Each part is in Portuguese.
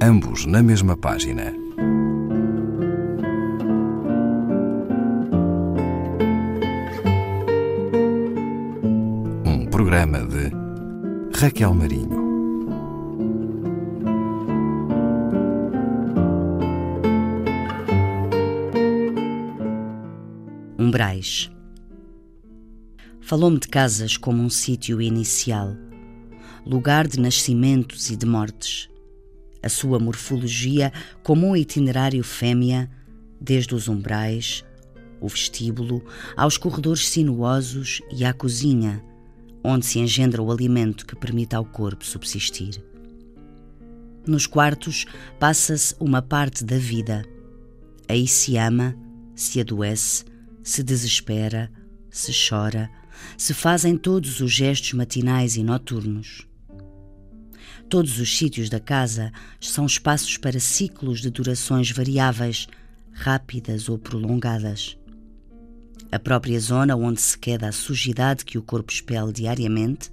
ambos na mesma página. Um programa de Raquel Marinho. Umbrais. Falou-me de casas como um sítio inicial, lugar de nascimentos e de mortes. A sua morfologia como um itinerário fêmea, desde os umbrais, o vestíbulo, aos corredores sinuosos e à cozinha, onde se engendra o alimento que permite ao corpo subsistir. Nos quartos passa-se uma parte da vida. Aí se ama, se adoece, se desespera, se chora, se fazem todos os gestos matinais e noturnos. Todos os sítios da casa são espaços para ciclos de durações variáveis, rápidas ou prolongadas. A própria zona onde se queda a sujidade que o corpo expele diariamente,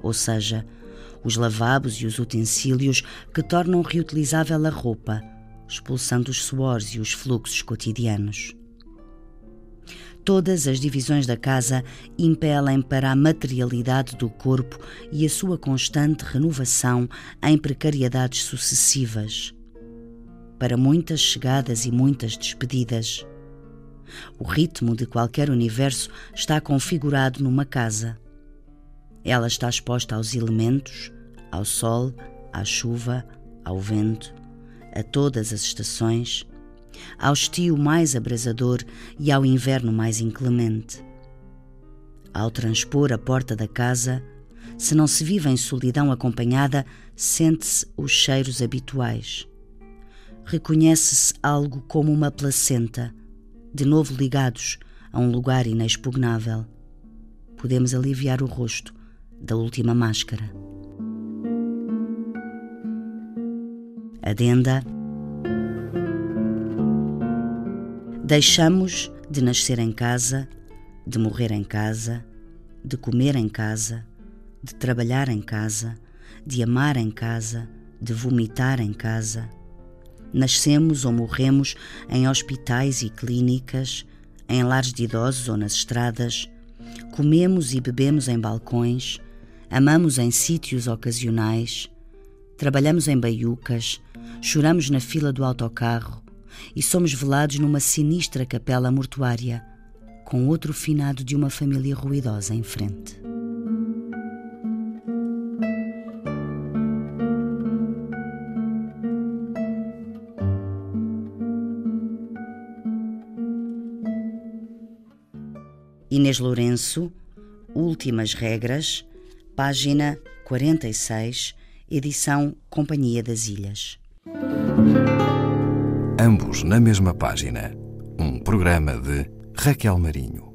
ou seja, os lavabos e os utensílios que tornam reutilizável a roupa, expulsando os suores e os fluxos cotidianos. Todas as divisões da casa impelem para a materialidade do corpo e a sua constante renovação em precariedades sucessivas. Para muitas chegadas e muitas despedidas. O ritmo de qualquer universo está configurado numa casa. Ela está exposta aos elementos, ao sol, à chuva, ao vento, a todas as estações ao estio mais abrasador e ao inverno mais inclemente. Ao transpor a porta da casa, se não se vive em solidão acompanhada, sente-se os cheiros habituais. Reconhece-se algo como uma placenta, de novo ligados a um lugar inexpugnável. Podemos aliviar o rosto da última máscara. Adenda Deixamos de nascer em casa, de morrer em casa, de comer em casa, de trabalhar em casa, de amar em casa, de vomitar em casa. Nascemos ou morremos em hospitais e clínicas, em lares de idosos ou nas estradas. Comemos e bebemos em balcões, amamos em sítios ocasionais, trabalhamos em baiucas, choramos na fila do autocarro, e somos velados numa sinistra capela mortuária, com outro finado de uma família ruidosa em frente. Inês Lourenço, Últimas Regras, página 46, edição Companhia das Ilhas ambos na mesma página. Um programa de Raquel Marinho.